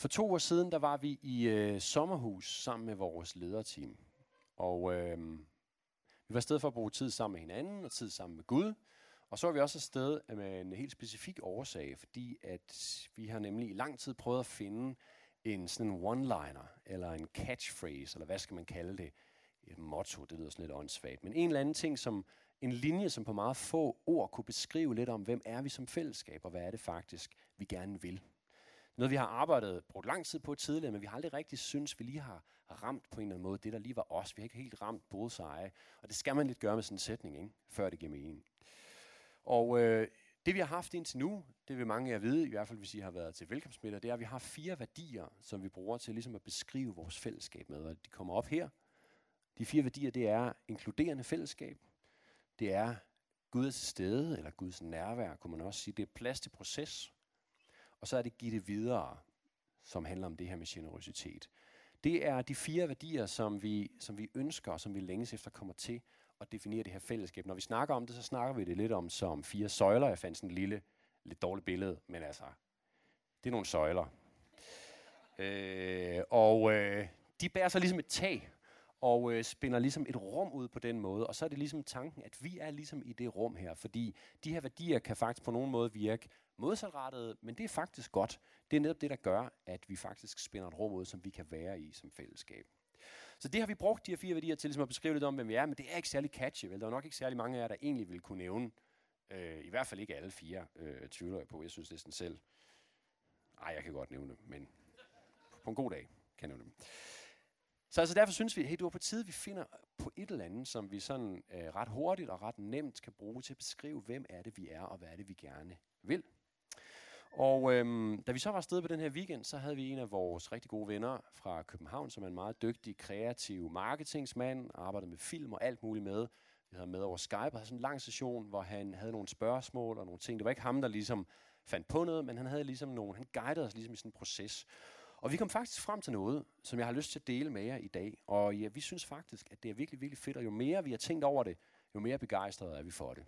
For to år siden, der var vi i øh, sommerhus sammen med vores lederteam. Og øh, vi var afsted for at bruge tid sammen med hinanden og tid sammen med Gud. Og så var vi også afsted med en helt specifik årsag, fordi at vi har nemlig i lang tid prøvet at finde en sådan en one-liner, eller en catchphrase, eller hvad skal man kalde det, et motto, det lyder sådan lidt åndssvagt, men en eller anden ting, som en linje, som på meget få ord kunne beskrive lidt om, hvem er vi som fællesskab, og hvad er det faktisk, vi gerne vil. Noget, vi har arbejdet, brugt lang tid på tidligere, men vi har aldrig rigtig synes, vi lige har ramt på en eller anden måde det, der lige var os. Vi har ikke helt ramt bullseye, og det skal man lidt gøre med sådan en sætning, ikke? før det giver mening. Og øh, det vi har haft indtil nu, det vil mange af jer vide, i hvert fald hvis I har været til velkomstmiddag, det er, at vi har fire værdier, som vi bruger til ligesom at beskrive vores fællesskab med. Og de kommer op her. De fire værdier, det er inkluderende fællesskab, det er Gud er til stede, eller Guds nærvær, kunne man også sige. Det er plads til proces. Og så er det give det videre, som handler om det her med generøsitet. Det er de fire værdier, som vi, som vi ønsker, og som vi længes efter kommer til at definere det her fællesskab. Når vi snakker om det, så snakker vi det lidt om som fire søjler. Jeg fandt sådan en lille, lidt dårligt billede, men altså, det er nogle søjler. Øh, og øh, de bærer sig ligesom et tag, og øh, spænder ligesom et rum ud på den måde. Og så er det ligesom tanken, at vi er ligesom i det rum her, fordi de her værdier kan faktisk på nogen måde virke modsatrettet, men det er faktisk godt. Det er netop det, der gør, at vi faktisk spænder et rum ud, som vi kan være i som fællesskab. Så det har vi brugt, de her fire værdier, til ligesom at beskrive lidt om, hvem vi er, men det er ikke særlig catchy. Vel? Der er nok ikke særlig mange af jer, der egentlig vil kunne nævne. Øh, I hvert fald ikke alle fire, øh, tvivler jeg på. Jeg synes næsten selv. Nej, jeg kan godt nævne dem, men på en god dag kan jeg nævne dem. Så altså derfor synes vi, hey, det var på tide, vi finder på et eller andet, som vi sådan øh, ret hurtigt og ret nemt kan bruge til at beskrive, hvem er det, vi er, og hvad er det, vi gerne vil. Og øhm, da vi så var afsted på den her weekend, så havde vi en af vores rigtig gode venner fra København, som er en meget dygtig, kreativ marketingsmand, arbejder med film og alt muligt med. Vi havde med over Skype og havde sådan en lang session, hvor han havde nogle spørgsmål og nogle ting. Det var ikke ham, der ligesom fandt på noget, men han havde ligesom nogle, han guidede os ligesom i sådan en proces. Og vi kom faktisk frem til noget, som jeg har lyst til at dele med jer i dag. Og ja, vi synes faktisk, at det er virkelig, virkelig fedt, og jo mere vi har tænkt over det, jo mere begejstrede er vi for det.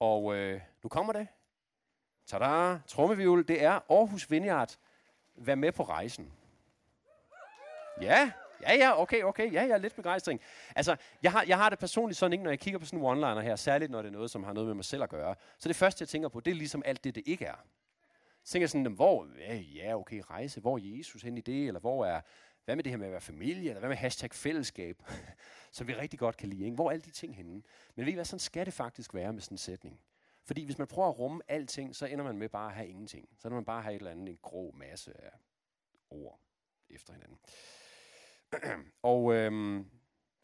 Og øh, nu kommer det. Tada! Trommevivl, det er Aarhus Vineyard. Vær med på rejsen. Ja, ja, ja, okay, okay, ja, ja, lidt begejstring. Altså, jeg har, jeg har det personligt sådan ikke, når jeg kigger på sådan en one-liner her, særligt når det er noget, som har noget med mig selv at gøre. Så det første, jeg tænker på, det er ligesom alt det, det ikke er. Så tænker jeg sådan, hvor, ja, okay, rejse, hvor er Jesus hen i det, eller hvor er, hvad med det her med at være familie, eller hvad med hashtag fællesskab, som vi rigtig godt kan lide, ikke? hvor er alle de ting henne? Men ved I hvad, sådan skal det faktisk være med sådan en sætning. Fordi hvis man prøver at rumme alting, så ender man med bare at have ingenting. Så ender man bare at have et eller andet, en grå masse af ord efter hinanden. og øhm,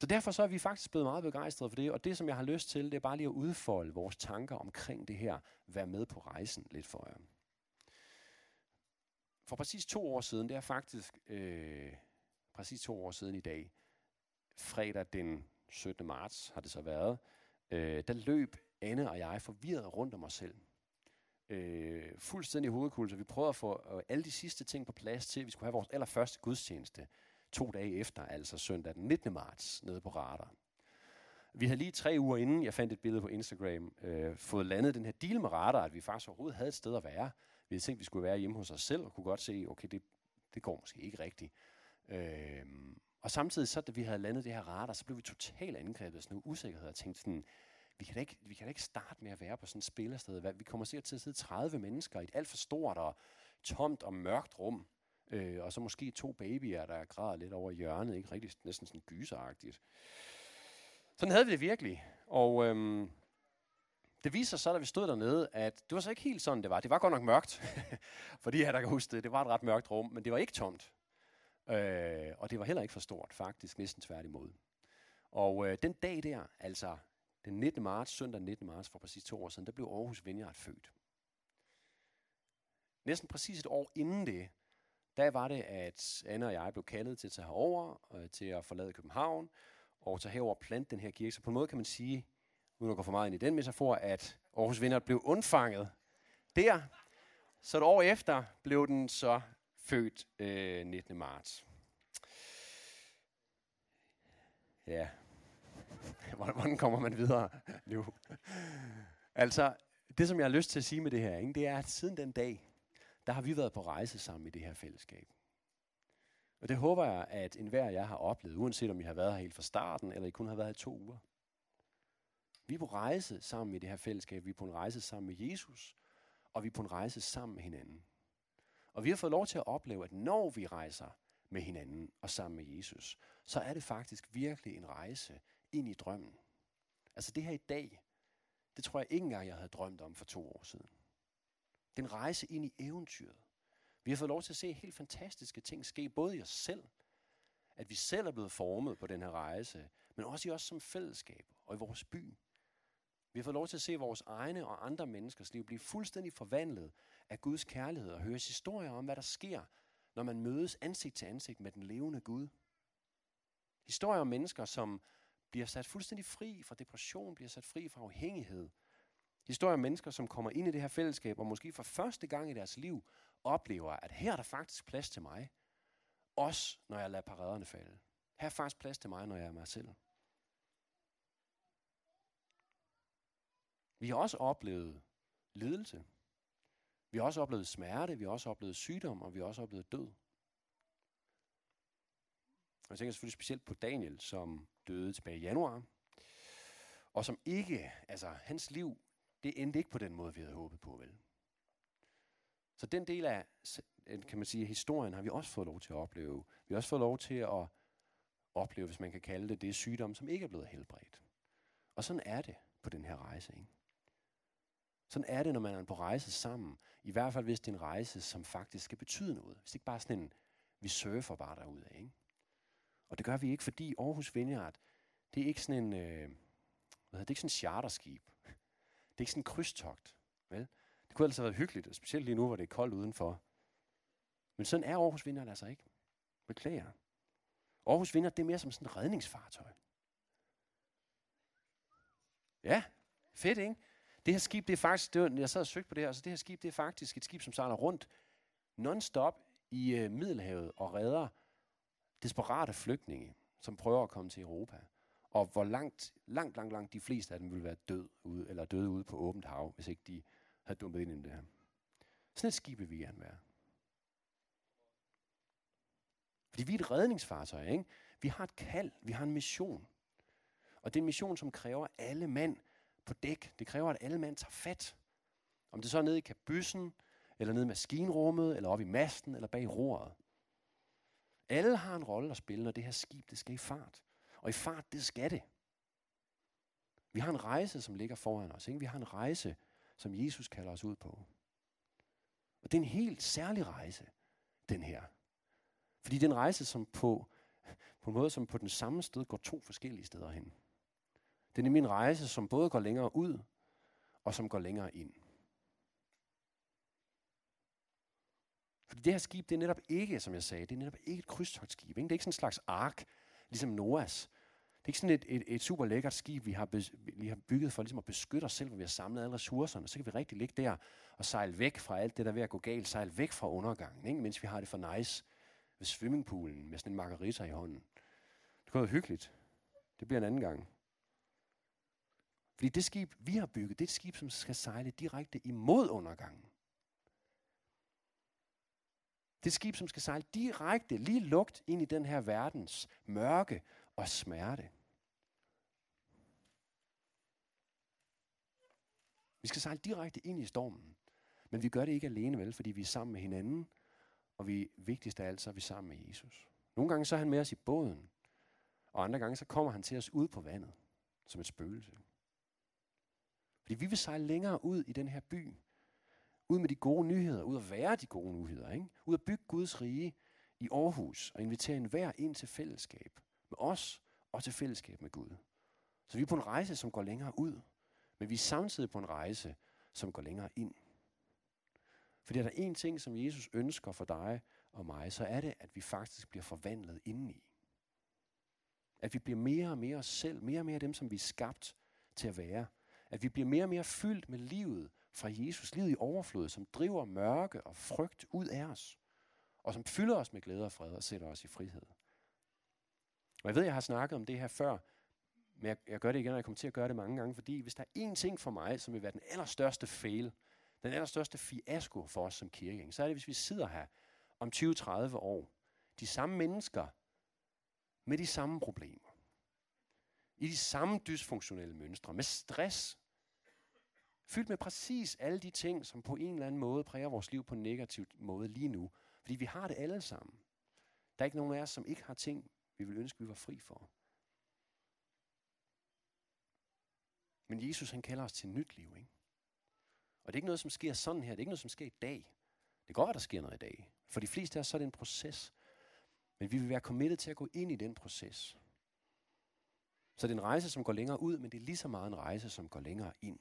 så derfor så er vi faktisk blevet meget begejstrede for det, og det som jeg har lyst til, det er bare lige at udfolde vores tanker omkring det her, være med på rejsen lidt for jer. For præcis to år siden, det er faktisk øh, præcis to år siden i dag, fredag den 17. marts har det så været, øh, der løb Anne og jeg forvirret rundt om os selv. Øh, fuldstændig hovedkultur. Vi prøvede at få øh, alle de sidste ting på plads til, at vi skulle have vores allerførste gudstjeneste to dage efter, altså søndag den 19. marts, nede på Radar. Vi havde lige tre uger inden, jeg fandt et billede på Instagram, øh, fået landet den her deal med Radar, at vi faktisk overhovedet havde et sted at være. Vi havde tænkt, at vi skulle være hjemme hos os selv, og kunne godt se, okay, det, det går måske ikke rigtigt. Øh, og samtidig så, da vi havde landet det her radar, så blev vi totalt angrebet af sådan noget usikkerhed og tænkte sådan, vi kan, da ikke, vi kan da ikke starte med at være på sådan et spillersted. Vi kommer sikkert til at sidde 30 mennesker i et alt for stort og tomt og mørkt rum. Øh, og så måske to babyer, der græder lidt over hjørnet. Ikke rigtig næsten sådan gyseragtigt. Sådan havde vi det virkelig. Og øhm, det viser sig så, da vi stod dernede, at det var så ikke helt sådan, det var. Det var godt nok mørkt. Fordi jeg der kan huske det, det var et ret mørkt rum, men det var ikke tomt. Øh, og det var heller ikke for stort, faktisk næsten tværtimod. Og øh, den dag der, altså den 19. marts, søndag 19. marts for præcis to år siden, der blev Aarhus Vineyard født. Næsten præcis et år inden det, der var det, at Anna og jeg blev kaldet til at tage herover, øh, til at forlade København, og tage herover og plante den her kirke. Så på en måde kan man sige, uden at gå for meget ind i den metafor, at Aarhus Vinder blev undfanget der. Så et år efter blev den så født øh, 19. marts. Ja, Hvordan kommer man videre nu? Altså, det som jeg har lyst til at sige med det her, ikke, det er, at siden den dag, der har vi været på rejse sammen i det her fællesskab. Og det håber jeg, at enhver af jer har oplevet, uanset om I har været her helt fra starten, eller I kun har været her i to uger. Vi er på rejse sammen i det her fællesskab. Vi er på en rejse sammen med Jesus, og vi er på en rejse sammen med hinanden. Og vi har fået lov til at opleve, at når vi rejser med hinanden og sammen med Jesus, så er det faktisk virkelig en rejse ind i drømmen. Altså det her i dag, det tror jeg ikke engang, jeg havde drømt om for to år siden. Det er en rejse ind i eventyret. Vi har fået lov til at se helt fantastiske ting ske, både i os selv, at vi selv er blevet formet på den her rejse, men også i os som fællesskab og i vores by. Vi har fået lov til at se vores egne og andre menneskers liv blive fuldstændig forvandlet af Guds kærlighed og høre historier om, hvad der sker, når man mødes ansigt til ansigt med den levende Gud. Historier om mennesker, som bliver sat fuldstændig fri fra depression, bliver sat fri fra afhængighed. Historier om mennesker, som kommer ind i det her fællesskab og måske for første gang i deres liv oplever, at her er der faktisk plads til mig. Også når jeg lader paraderne falde. Her er faktisk plads til mig, når jeg er mig selv. Vi har også oplevet lidelse. Vi har også oplevet smerte, vi har også oplevet sygdom, og vi har også oplevet død. Og jeg tænker selvfølgelig specielt på Daniel, som døde tilbage i januar, og som ikke, altså hans liv, det endte ikke på den måde, vi havde håbet på, vel? Så den del af, kan man sige, historien har vi også fået lov til at opleve. Vi har også fået lov til at opleve, hvis man kan kalde det, det sygdom, som ikke er blevet helbredt. Og sådan er det på den her rejse, ikke? Sådan er det, når man er på rejse sammen. I hvert fald, hvis det er en rejse, som faktisk skal betyde noget. Hvis det ikke bare er sådan en, vi surfer bare derude af, ikke? Og det gør vi ikke, fordi Aarhus Vineyard, det er ikke sådan en, øh, hvad hedder, det er ikke sådan en charterskib. Det er ikke sådan en krydstogt, vel? Det kunne altså have været hyggeligt, specielt lige nu, hvor det er koldt udenfor. Men sådan er Aarhus Vineyard altså ikke. Beklager. Aarhus Vineyard, det er mere som sådan et redningsfartøj. Ja, fedt, ikke? Det her skib, det er faktisk, det var, jeg sad og søgte på det her, så det her skib, det er faktisk et skib, som sejler rundt non-stop i øh, Middelhavet og redder desperate flygtninge, som prøver at komme til Europa. Og hvor langt, langt, langt, langt de fleste af dem ville være død ude, eller døde ude på åbent hav, hvis ikke de havde dumpet ind i det her. Sådan et skib vil vi gerne være. Fordi vi er et redningsfartøj, ikke? Vi har et kald, vi har en mission. Og det er en mission, som kræver alle mænd på dæk. Det kræver, at alle mand tager fat. Om det så er nede i kabyssen, eller nede i maskinrummet, eller oppe i masten, eller bag roret. Alle har en rolle at spille, når det her skib det skal i fart. Og i fart, det skal det. Vi har en rejse, som ligger foran os. Ikke? Vi har en rejse, som Jesus kalder os ud på. Og det er en helt særlig rejse, den her. Fordi det er en rejse, som på, på en måde, som på den samme sted går to forskellige steder hen. Det er nemlig en rejse, som både går længere ud, og som går længere ind. Fordi det her skib, det er netop ikke, som jeg sagde, det er netop ikke et krydstogtskib. Ikke? Det er ikke sådan en slags ark, ligesom Noahs. Det er ikke sådan et, et, et super lækkert skib, vi har, be, vi har bygget for ligesom at beskytte os selv, hvor vi har samlet alle ressourcerne. Så kan vi rigtig ligge der og sejle væk fra alt det, der er ved at gå galt. Sejle væk fra undergangen, ikke? mens vi har det for nice ved swimmingpoolen med sådan en margarita i hånden. Det kunne være hyggeligt. Det bliver en anden gang. Fordi det skib, vi har bygget, det er et skib, som skal sejle direkte imod undergangen. Det skib, som skal sejle direkte, lige lugt ind i den her verdens mørke og smerte. Vi skal sejle direkte ind i stormen. Men vi gør det ikke alene, vel, fordi vi er sammen med hinanden, og vi vigtigst af alt, så er vi sammen med Jesus. Nogle gange så er han med os i båden, og andre gange så kommer han til os ud på vandet, som et spøgelse. Fordi vi vil sejle længere ud i den her by. Ud med de gode nyheder, ud at være de gode nyheder. Ikke? Ud at bygge Guds rige i Aarhus og invitere enhver ind til fællesskab med os og til fællesskab med Gud. Så vi er på en rejse, som går længere ud, men vi er samtidig på en rejse, som går længere ind. Fordi er der en ting, som Jesus ønsker for dig og mig, så er det, at vi faktisk bliver forvandlet indeni. At vi bliver mere og mere os selv, mere og mere dem, som vi er skabt til at være. At vi bliver mere og mere fyldt med livet fra Jesus, livet i overflod, som driver mørke og frygt ud af os, og som fylder os med glæde og fred og sætter os i frihed. Og jeg ved, jeg har snakket om det her før, men jeg, jeg gør det igen, og jeg kommer til at gøre det mange gange, fordi hvis der er én ting for mig, som vil være den allerstørste fail, den allerstørste fiasko for os som kirke, så er det, hvis vi sidder her om 20-30 år, de samme mennesker med de samme problemer. I de samme dysfunktionelle mønstre, med stress, fyldt med præcis alle de ting, som på en eller anden måde præger vores liv på en negativ måde lige nu. Fordi vi har det alle sammen. Der er ikke nogen af os, som ikke har ting, vi vil ønske, vi var fri for. Men Jesus, han kalder os til nyt liv, ikke? Og det er ikke noget, som sker sådan her. Det er ikke noget, som sker i dag. Det kan godt være, der sker noget i dag. For de fleste af os, så er det en proces. Men vi vil være committed til at gå ind i den proces. Så det er en rejse, som går længere ud, men det er lige så meget en rejse, som går længere ind.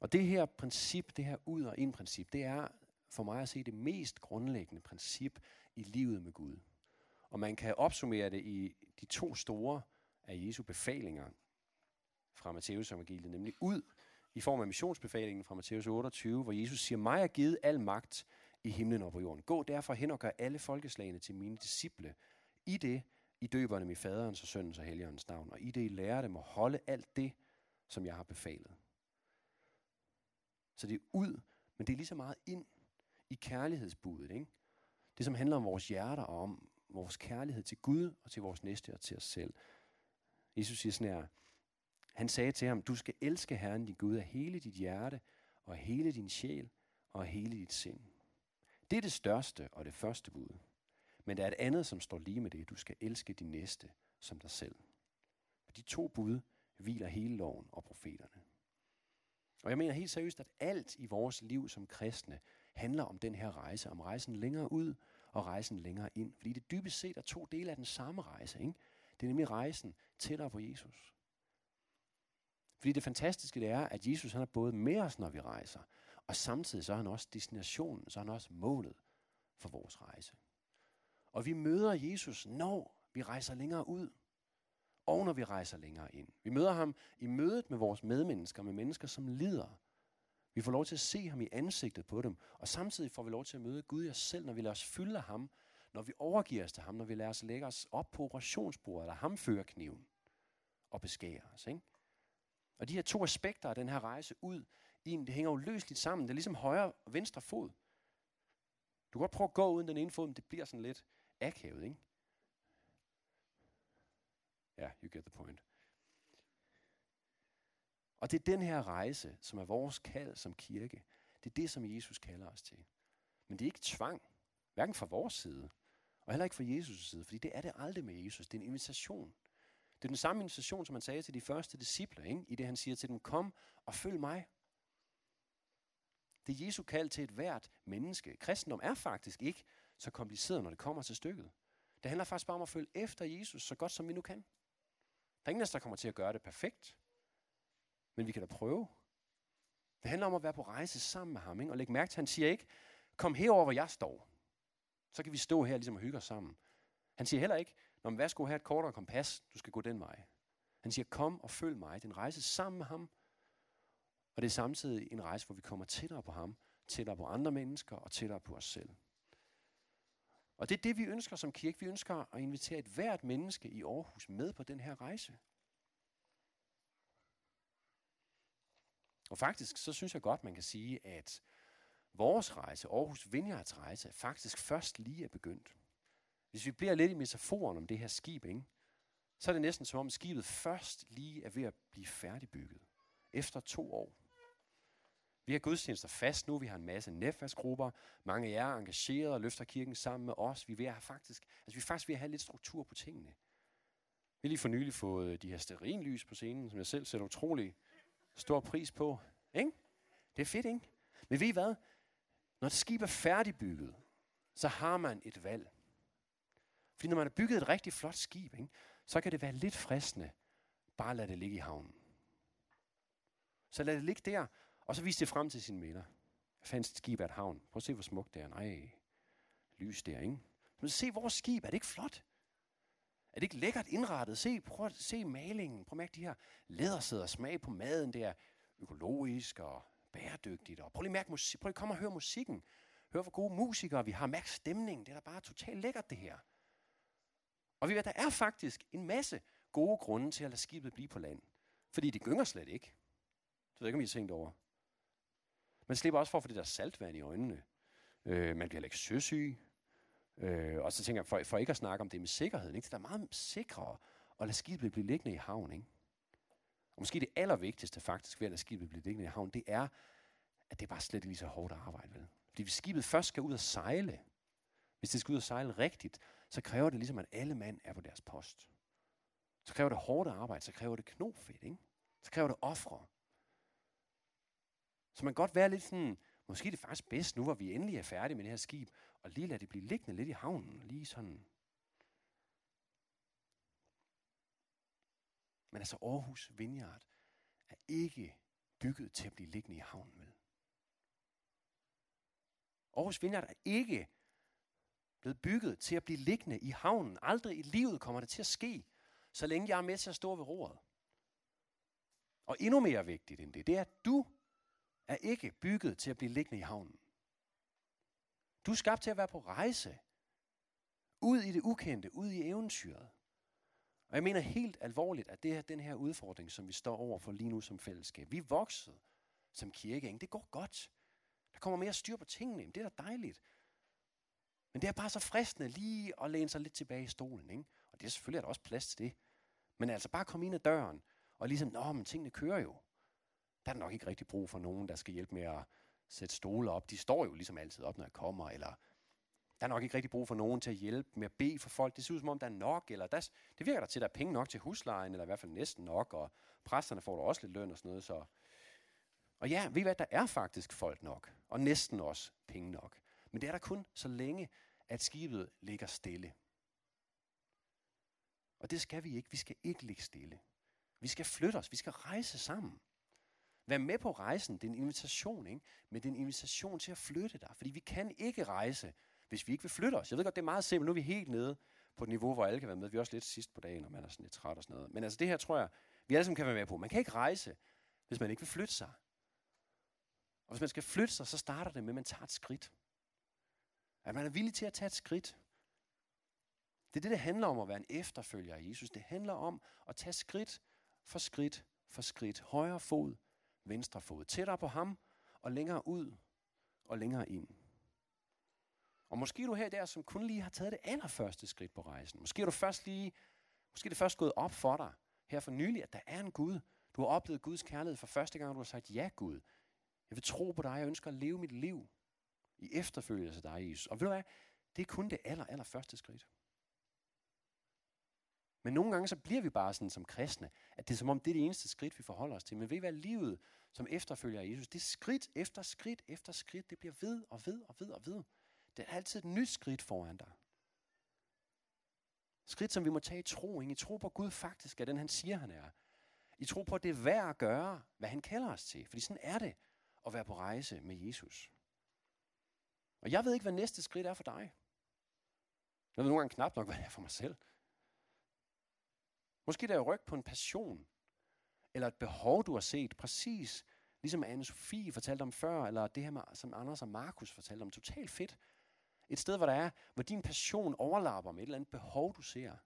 Og det her princip, det her ud- og ind-princip, det er for mig at se det mest grundlæggende princip i livet med Gud. Og man kan opsummere det i de to store af Jesu befalinger fra Matteus evangeliet, nemlig ud i form af missionsbefalingen fra Matthæus 28, hvor Jesus siger, mig er givet al magt i himlen og på jorden. Gå derfor hen og gør alle folkeslagene til mine disciple. I det, i døber dem i faderens og søndens og helligåndens navn, og i det, I lærer dem at holde alt det, som jeg har befalet. Så det er ud, men det er lige så meget ind i kærlighedsbudet. Ikke? Det, som handler om vores hjerter og om vores kærlighed til Gud og til vores næste og til os selv. Jesus siger sådan her, han sagde til ham, du skal elske Herren din Gud af hele dit hjerte, og hele din sjæl, og hele dit sind. Det er det største og det første bud. Men der er et andet, som står lige med det. Du skal elske din næste som dig selv. Og de to bud hviler hele loven og profeterne. Og jeg mener helt seriøst, at alt i vores liv som kristne handler om den her rejse, om rejsen længere ud og rejsen længere ind. Fordi det dybest set er to dele af den samme rejse. Ikke? Det er nemlig rejsen tættere på Jesus. Fordi det fantastiske det er, at Jesus han er både med os, når vi rejser, og samtidig så er han også destinationen, så er han også målet for vores rejse. Og vi møder Jesus, når vi rejser længere ud, og når vi rejser længere ind. Vi møder ham i mødet med vores medmennesker, med mennesker, som lider. Vi får lov til at se ham i ansigtet på dem, og samtidig får vi lov til at møde Gud i os selv, når vi lader os fylde af ham, når vi overgiver os til ham, når vi lader os lægge os op på operationsbordet, eller ham fører kniven og beskærer os. Ikke? Og de her to aspekter af den her rejse ud en, det hænger jo løsligt sammen. Det er ligesom højre og venstre fod. Du kan godt prøve at gå uden den ene fod, men det bliver sådan lidt akavet, ikke? Ja, yeah, you get the point. Og det er den her rejse, som er vores kald som kirke. Det er det, som Jesus kalder os til. Men det er ikke tvang, hverken fra vores side, og heller ikke fra Jesus' side, fordi det er det aldrig med Jesus. Det er en invitation. Det er den samme invitation, som han sagde til de første disciple, ikke? i det han siger til dem, kom og følg mig. Det er Jesu kald til et hvert menneske. Kristendom er faktisk ikke så kompliceret, når det kommer til stykket. Det handler faktisk bare om at følge efter Jesus så godt, som vi nu kan. Der er ingen af os, der kommer til at gøre det perfekt. Men vi kan da prøve. Det handler om at være på rejse sammen med ham. Ikke? Og lægge mærke til, at han siger ikke, kom herover, hvor jeg står. Så kan vi stå her ligesom og hygge os sammen. Han siger heller ikke, Nå, men værsgo her et kortere kompas, du skal gå den vej. Han siger, kom og følg mig. Det er en rejse sammen med ham. Og det er samtidig en rejse, hvor vi kommer tættere på ham, tættere på andre mennesker og tættere på os selv. Og det er det, vi ønsker som kirke. Vi ønsker at invitere et hvert menneske i Aarhus med på den her rejse. Og faktisk, så synes jeg godt, man kan sige, at vores rejse, Aarhus Vineyards rejse, faktisk først lige er begyndt. Hvis vi bliver lidt i metaforen om det her skib, ikke? så er det næsten som om skibet først lige er ved at blive færdigbygget. Efter to år. Vi har gudstjenester fast nu, vi har en masse netværksgrupper. Mange af jer er engageret og løfter kirken sammen med os. Vi er, ved at have faktisk, altså vi er faktisk ved at have lidt struktur på tingene. Vi har lige for nylig fået øh, de her sterinlys på scenen, som jeg selv sætter utrolig stor pris på. Ikke? Det er fedt, ikke? Men ved I hvad? Når det skib er færdigbygget, så har man et valg. Fordi når man har bygget et rigtig flot skib, ikke, så kan det være lidt fristende bare at lade det ligge i havnen. Så lad det ligge der, og så viste det frem til sine venner. Jeg fandt et skib af et havn. Prøv at se, hvor smukt det er. Nej, lys der, ikke? Men se vores skib. Er det ikke flot? Er det ikke lækkert indrettet? Se, prøv at se malingen. Prøv at mærke de her lædersæder smag på maden. Det er økologisk og bæredygtigt. Og prøv lige at mærke musik. Prøv lige at komme og høre musikken. Hør, hvor gode musikere vi har. Mærk stemningen. Det er da bare totalt lækkert, det her. Og vi ved, der er faktisk en masse gode grunde til at lade skibet blive på land. Fordi det gynger slet ikke. Det ved ikke, om I har tænkt over. Man slipper også for at få det der saltvand i øjnene. Øh, man bliver ikke søsyg. Øh, og så tænker jeg, for, for ikke at snakke om det med sikkerheden, ikke? det er meget sikrere at lade skibet blive liggende i havn. Ikke? Og måske det allervigtigste faktisk ved at lade skibet blive liggende i havn, det er, at det er bare slet ikke lige så hårdt at arbejde ved. Fordi hvis skibet først skal ud og sejle, hvis det skal ud og sejle rigtigt, så kræver det ligesom, at alle mand er på deres post. Så kræver det hårdt arbejde, så kræver det knofedt, ikke? Så kræver det ofre. Så man kan godt være lidt sådan, måske er det faktisk bedst nu, hvor vi endelig er færdige med det her skib, og lige lade det blive liggende lidt i havnen, lige sådan. Men altså Aarhus Vineyard er ikke bygget til at blive liggende i havnen med. Aarhus Vineyard er ikke blevet bygget til at blive liggende i havnen. Aldrig i livet kommer det til at ske, så længe jeg er med til at stå ved roret. Og endnu mere vigtigt end det, det er, at du er ikke bygget til at blive liggende i havnen. Du er skabt til at være på rejse. Ud i det ukendte, ud i eventyret. Og jeg mener helt alvorligt, at det er den her udfordring, som vi står over for lige nu som fællesskab. Vi er vokset som kirke, ikke? det går godt. Der kommer mere styr på tingene, det er da dejligt. Men det er bare så fristende lige at læne sig lidt tilbage i stolen. Ikke? Og det er selvfølgelig er der også plads til det. Men altså bare komme ind ad døren, og ligesom, nå, men tingene kører jo. Der er nok ikke rigtig brug for nogen, der skal hjælpe med at sætte stole op. De står jo ligesom altid op, når jeg kommer, eller der er nok ikke rigtig brug for nogen til at hjælpe med at bede for folk. Det ser ud som om, der er nok, eller der, det virker der til, at der er penge nok til huslejen, eller i hvert fald næsten nok, og præsterne får da også lidt løn og sådan noget. Så. Og ja, ved I hvad, der er faktisk folk nok, og næsten også penge nok. Men det er der kun så længe, at skibet ligger stille. Og det skal vi ikke. Vi skal ikke ligge stille. Vi skal flytte os. Vi skal rejse sammen. Vær med på rejsen. Det er en invitation, ikke? Men det er en invitation til at flytte dig. Fordi vi kan ikke rejse, hvis vi ikke vil flytte os. Jeg ved godt, det er meget simpelt. Nu er vi helt nede på et niveau, hvor alle kan være med. Vi er også lidt sidst på dagen, når man er sådan lidt træt og sådan noget. Men altså det her tror jeg, vi alle sammen kan være med på. Man kan ikke rejse, hvis man ikke vil flytte sig. Og hvis man skal flytte sig, så starter det med, at man tager et skridt. At man er villig til at tage et skridt. Det er det, det handler om at være en efterfølger af Jesus. Det handler om at tage skridt for skridt for skridt. Højre fod, venstre fod. Tættere på ham, og længere ud, og længere ind. Og måske er du her der, som kun lige har taget det allerførste skridt på rejsen. Måske er du først lige, måske er det først gået op for dig her for nylig, at der er en Gud. Du har oplevet Guds kærlighed for første gang, du har sagt, ja Gud, jeg vil tro på dig, jeg ønsker at leve mit liv i efterfølgelse af dig, Jesus. Og ved du hvad, det er kun det aller, aller første skridt. Men nogle gange så bliver vi bare sådan som kristne, at det er som om det er det eneste skridt, vi forholder os til. Men ved hvad livet som efterfølger af Jesus, det er skridt efter skridt efter skridt, det bliver ved og ved og ved og ved. Det er altid et nyt skridt foran dig. Skridt, som vi må tage i tro. I tro på, at Gud faktisk er den, han siger, han er. I tro på, at det er værd at gøre, hvad han kalder os til. Fordi sådan er det at være på rejse med Jesus. Og jeg ved ikke, hvad næste skridt er for dig. Jeg ved nogle gange knap nok, hvad det er for mig selv. Måske der er ryg på en passion, eller et behov, du har set, præcis ligesom anne Sofie fortalte om før, eller det her, som Anders og Markus fortalte om, totalt fedt. Et sted, hvor der er, hvor din passion overlapper med et eller andet behov, du ser.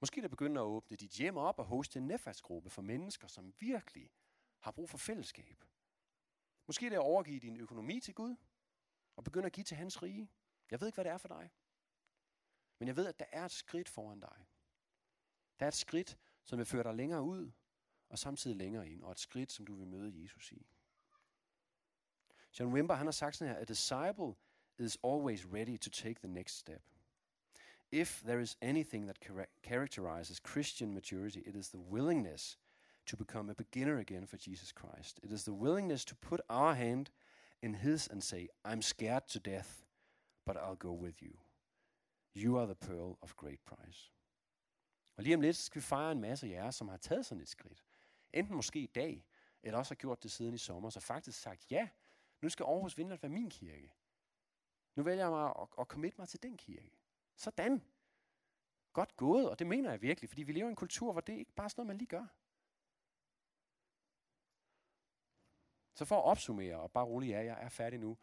Måske der begynder at åbne dit hjem op og hoste en netværksgruppe for mennesker, som virkelig har brug for fællesskab. Måske det er at overgive din økonomi til Gud, og begynde at give til hans rige. Jeg ved ikke, hvad det er for dig. Men jeg ved, at der er et skridt foran dig. Der er et skridt, som vil føre dig længere ud, og samtidig længere ind, og et skridt, som du vil møde Jesus i. John Wimber, han har sagt sådan her, a disciple is always ready to take the next step. If there is anything that characterizes Christian maturity, it is the willingness to become a beginner again for Jesus Christ. It is the willingness to put our hand in His and say, I'm scared to death, but I'll go with you. You are the pearl of great price. Og lige om lidt skal vi fejre en masse af jer, som har taget sådan et skridt. Enten måske i dag, eller også har gjort det siden i sommer, så faktisk sagt, ja, nu skal Aarhus Vindland være min kirke. Nu vælger jeg mig at, at committe mig til den kirke. Sådan. Godt gået, og det mener jeg virkelig, fordi vi lever i en kultur, hvor det ikke bare er sådan noget, man lige gør. Så for at opsummere, og bare rolig ja, jeg er færdig nu.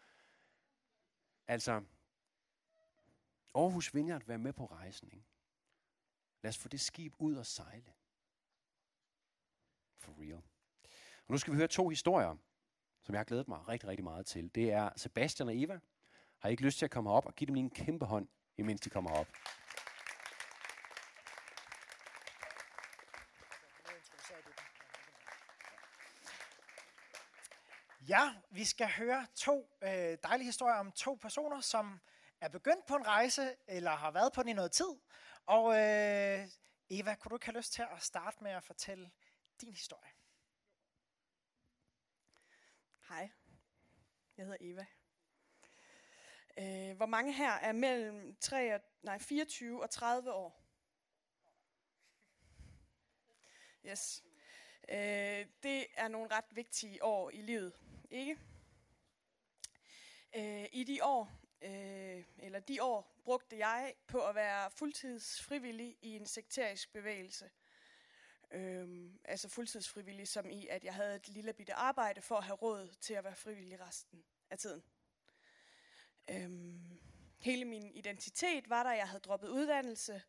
Altså, Aarhus Vineyard, vær med på rejsen. Ikke? Lad os få det skib ud og sejle. For real. Og nu skal vi høre to historier, som jeg har glædet mig rigtig, rigtig meget til. Det er Sebastian og Eva. Har I ikke lyst til at komme op og give dem lige en kæmpe hånd? imens de kommer op. Ja, vi skal høre to øh, dejlige historier om to personer, som er begyndt på en rejse, eller har været på den i noget tid. Og øh, Eva, kunne du ikke have lyst til at starte med at fortælle din historie? Hej, jeg hedder Eva. Øh, hvor mange her er mellem 3 og, nej, 24 og 30 år? Yes. Øh, det er nogle ret vigtige år i livet, ikke? Øh, I de år, øh, eller de år, brugte jeg på at være fuldtidsfrivillig i en sekterisk bevægelse. Øhm, altså fuldtidsfrivillig, som i, at jeg havde et lille bitte arbejde for at have råd til at være frivillig resten af tiden. Øhm, hele min identitet var der, jeg havde droppet uddannelse,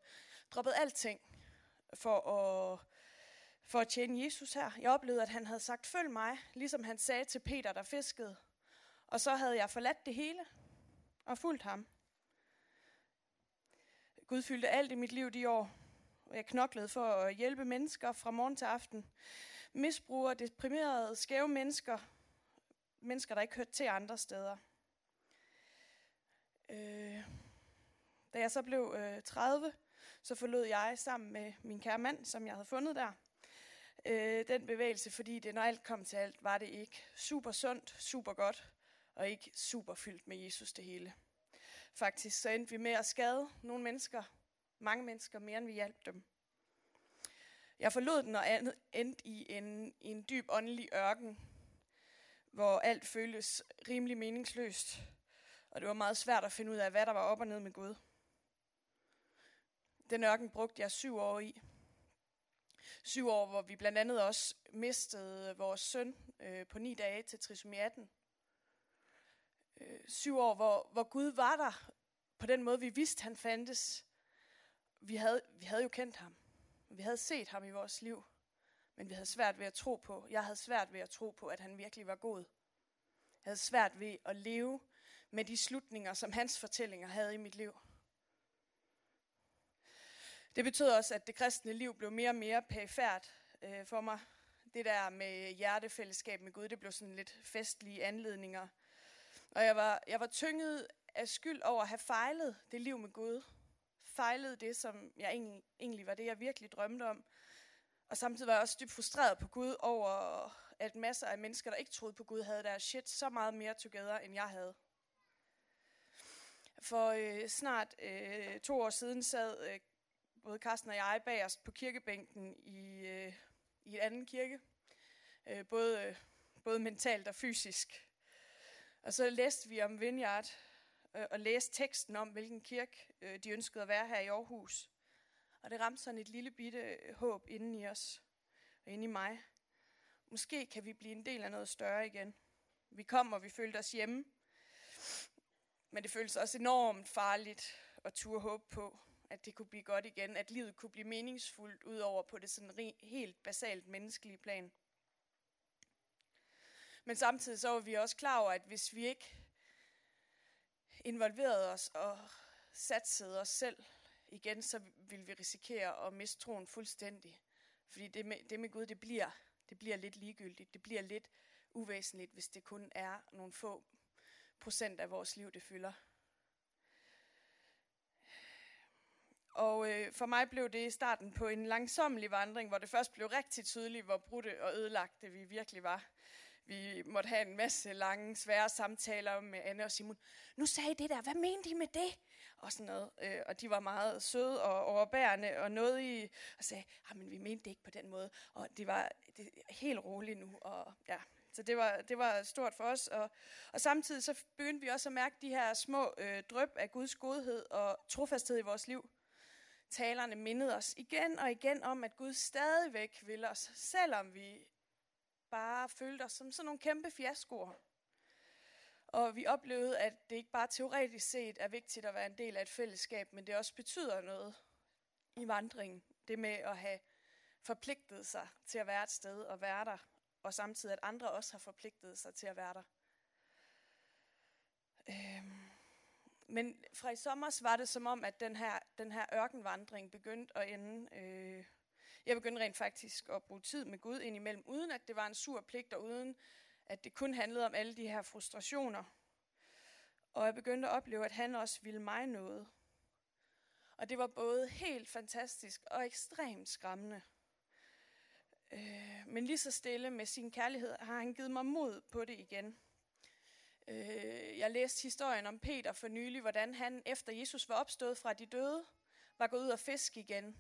droppet alting for at, for at tjene Jesus her. Jeg oplevede, at han havde sagt, følg mig, ligesom han sagde til Peter, der fiskede. Og så havde jeg forladt det hele og fulgt ham. Gud fyldte alt i mit liv de år, og jeg knoklede for at hjælpe mennesker fra morgen til aften. Misbrugere, deprimerede, skæve mennesker. Mennesker, der ikke hørte til andre steder. Øh, da jeg så blev øh, 30, så forlod jeg sammen med min kære mand, som jeg havde fundet der, øh, den bevægelse, fordi det, når alt kom til alt, var det ikke super sundt, super godt, og ikke super fyldt med Jesus det hele. Faktisk så endte vi med at skade nogle mennesker, mange mennesker, mere end vi hjalp dem. Jeg forlod den og endte i en, i en dyb åndelig ørken, hvor alt føltes rimelig meningsløst, og det var meget svært at finde ud af, hvad der var op og ned med Gud. Den ørken brugte jeg syv år i. Syv år, hvor vi blandt andet også mistede vores søn øh, på ni dage til trisomi 18. Øh, syv år, hvor, hvor Gud var der på den måde, vi vidste, han fandtes. Vi havde, vi havde jo kendt ham. Vi havde set ham i vores liv. Men vi havde svært ved at tro på. Jeg havde svært ved at tro på, at han virkelig var god. Jeg havde svært ved at leve med de slutninger, som hans fortællinger havde i mit liv. Det betød også, at det kristne liv blev mere og mere perifært øh, for mig. Det der med hjertefællesskab med Gud, det blev sådan lidt festlige anledninger. Og jeg var, jeg var tynget af skyld over at have fejlet det liv med Gud. Fejlet det, som jeg egentlig, egentlig var det, jeg virkelig drømte om. Og samtidig var jeg også dybt frustreret på Gud over, at masser af mennesker, der ikke troede på Gud, havde deres shit så meget mere together, end jeg havde. For øh, snart øh, to år siden sad øh, både Carsten og jeg bag os på kirkebænken i, øh, i en anden kirke. Øh, både, øh, både mentalt og fysisk. Og så læste vi om Vineyard, øh, og læste teksten om, hvilken kirke øh, de ønskede at være her i Aarhus. Og det ramte sådan et lille bitte øh, håb inden i os, og inde i mig. Måske kan vi blive en del af noget større igen. Vi kom, og vi følte os hjemme. Men det føltes også enormt farligt at turde håbe på, at det kunne blive godt igen, at livet kunne blive meningsfuldt ud over på det sådan helt basalt menneskelige plan. Men samtidig så var vi også klar over, at hvis vi ikke involverede os og satsede os selv igen, så ville vi risikere at miste troen fuldstændig. Fordi det med, det med Gud, det bliver, det bliver lidt ligegyldigt. Det bliver lidt uvæsentligt, hvis det kun er nogle få procent af vores liv, det fylder. Og øh, for mig blev det starten på en langsommelig vandring, hvor det først blev rigtig tydeligt, hvor brudte og ødelagte vi virkelig var. Vi måtte have en masse lange, svære samtaler med Anne og Simon. Nu sagde I det der, hvad mente I med det? Og sådan noget. Øh, og de var meget søde og overbærende og noget i, og sagde, ah, men vi mente det ikke på den måde. Og det var det, helt roligt nu. Og, ja. Så det var, det var stort for os. Og, og samtidig så begyndte vi også at mærke de her små øh, drøb af Guds godhed og trofasthed i vores liv. Talerne mindede os igen og igen om, at Gud stadigvæk vil os, selvom vi bare følte os som sådan nogle kæmpe fiaskoer. Og vi oplevede, at det ikke bare teoretisk set er vigtigt at være en del af et fællesskab, men det også betyder noget i vandringen. Det med at have forpligtet sig til at være et sted og være der, og samtidig at andre også har forpligtet sig til at være der. Øhm. men fra i sommer var det som om, at den her, den her ørkenvandring begyndte at ende. Øh, jeg begyndte rent faktisk at bruge tid med Gud indimellem, uden at det var en sur pligt, og uden at det kun handlede om alle de her frustrationer. Og jeg begyndte at opleve, at han også ville mig noget. Og det var både helt fantastisk og ekstremt skræmmende. Øh, men lige så stille med sin kærlighed har han givet mig mod på det igen. Øh, jeg læste historien om Peter for nylig, hvordan han efter Jesus var opstået fra de døde, var gået ud og fisk igen.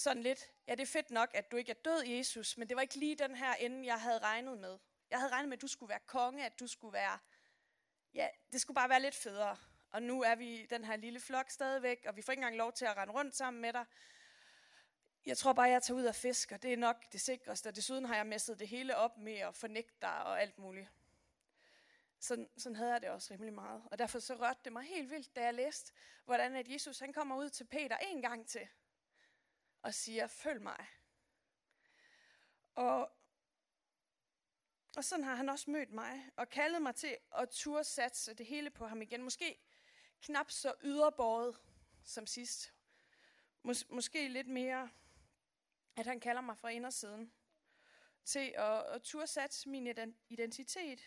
Sådan lidt, ja det er fedt nok, at du ikke er død, Jesus, men det var ikke lige den her ende, jeg havde regnet med. Jeg havde regnet med, at du skulle være konge, at du skulle være, ja, det skulle bare være lidt federe. Og nu er vi den her lille flok stadigvæk, og vi får ikke engang lov til at rende rundt sammen med dig. Jeg tror bare, jeg tager ud og fisker. Det er nok det sikreste. Og desuden har jeg messet det hele op med at fornægte dig og alt muligt. Sådan, sådan havde jeg det også rimelig meget. Og derfor så rørte det mig helt vildt, da jeg læste, hvordan at Jesus han kommer ud til Peter en gang til og siger, følg mig. Og, og sådan har han også mødt mig og kaldet mig til at turde satse det hele på ham igen. Måske knap så yderbåret som sidst. Mås- måske lidt mere, at han kalder mig fra indersiden til at, at turde satse min identitet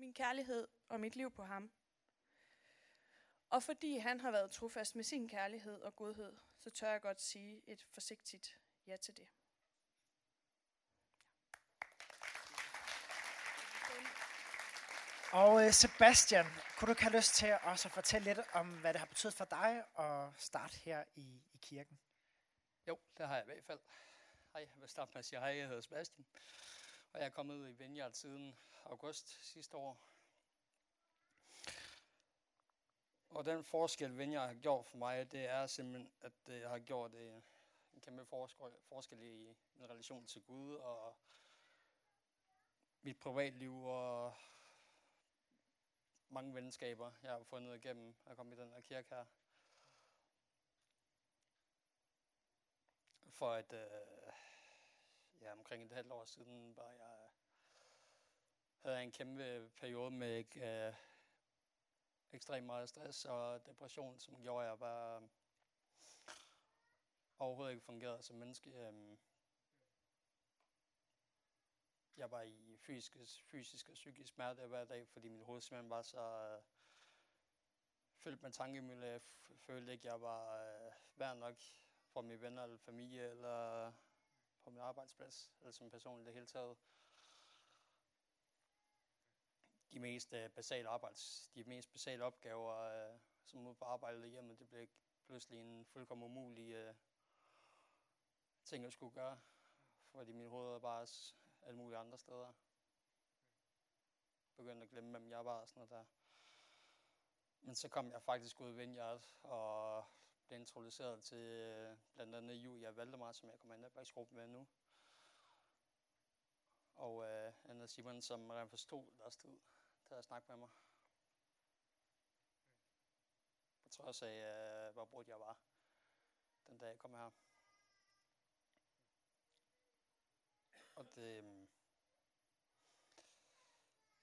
min kærlighed og mit liv på ham. Og fordi han har været trofast med sin kærlighed og godhed, så tør jeg godt sige et forsigtigt ja til det. Og øh, Sebastian, kunne du ikke have lyst til også at fortælle lidt om, hvad det har betydet for dig at starte her i, i kirken? Jo, det har jeg i hvert fald. Hej, jeg vil starte med at sige hej, jeg hedder Sebastian. Og jeg er kommet ud i Vineyard siden august sidste år. Og den forskel, Vineyard har gjort for mig, det er simpelthen, at øh, jeg har gjort det en kæmpe forskel i min relation til Gud og mit privatliv og mange venskaber, jeg har fundet igennem at komme i den her kirke her. For at øh, ja, omkring et halvt år siden var jeg havde en kæmpe periode med øh, ekstremt meget stress og depression, som gjorde, at jeg bare overhovedet ikke fungerede som menneske. Øhm, jeg var i fysisk, fysisk og psykisk smerte hver dag, fordi mit hoved simpelthen var så fyldt med tankemølle. Jeg følte ikke, jeg var øh, værd nok for mine venner eller familie, eller på min arbejdsplads, eller som person i det hele taget. De mest uh, basale arbejds, de mest basale opgaver, øh, som nu på arbejdet hjemme, det blev pludselig en fuldkommen umulig øh, ting at skulle gøre, fordi min hoved er bare alle mulige andre steder. Begyndte at glemme, hvem jeg var og sådan noget der. Men så kom jeg faktisk ud i Vineyard og blev introduceret til øh, blandt andet Julia Valdemar, som jeg kommer i netværksgruppen med nu. Og øh, Anna Simon, som rent forstod der stod til at snakke med mig. På trods af, øh, hvor brudt jeg var, den dag jeg kom her. Og det, øh,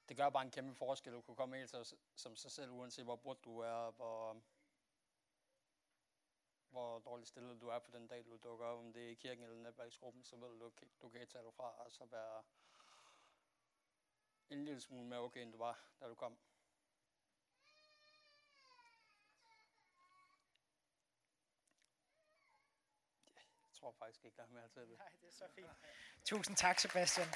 det gør bare en kæmpe forskel at kunne komme helt som sig selv, uanset hvor brudt du er, hvor, hvor dårligt stillet du er på den dag, du dukker op, om det er i kirken eller netværksgruppen, så ved du, du kan ikke tage dig fra, og så være en lille smule mere okay, end du var, da du kom. Jeg tror faktisk ikke, der er mere til det. Nej, det er så fint. Tusind tak, Sebastian.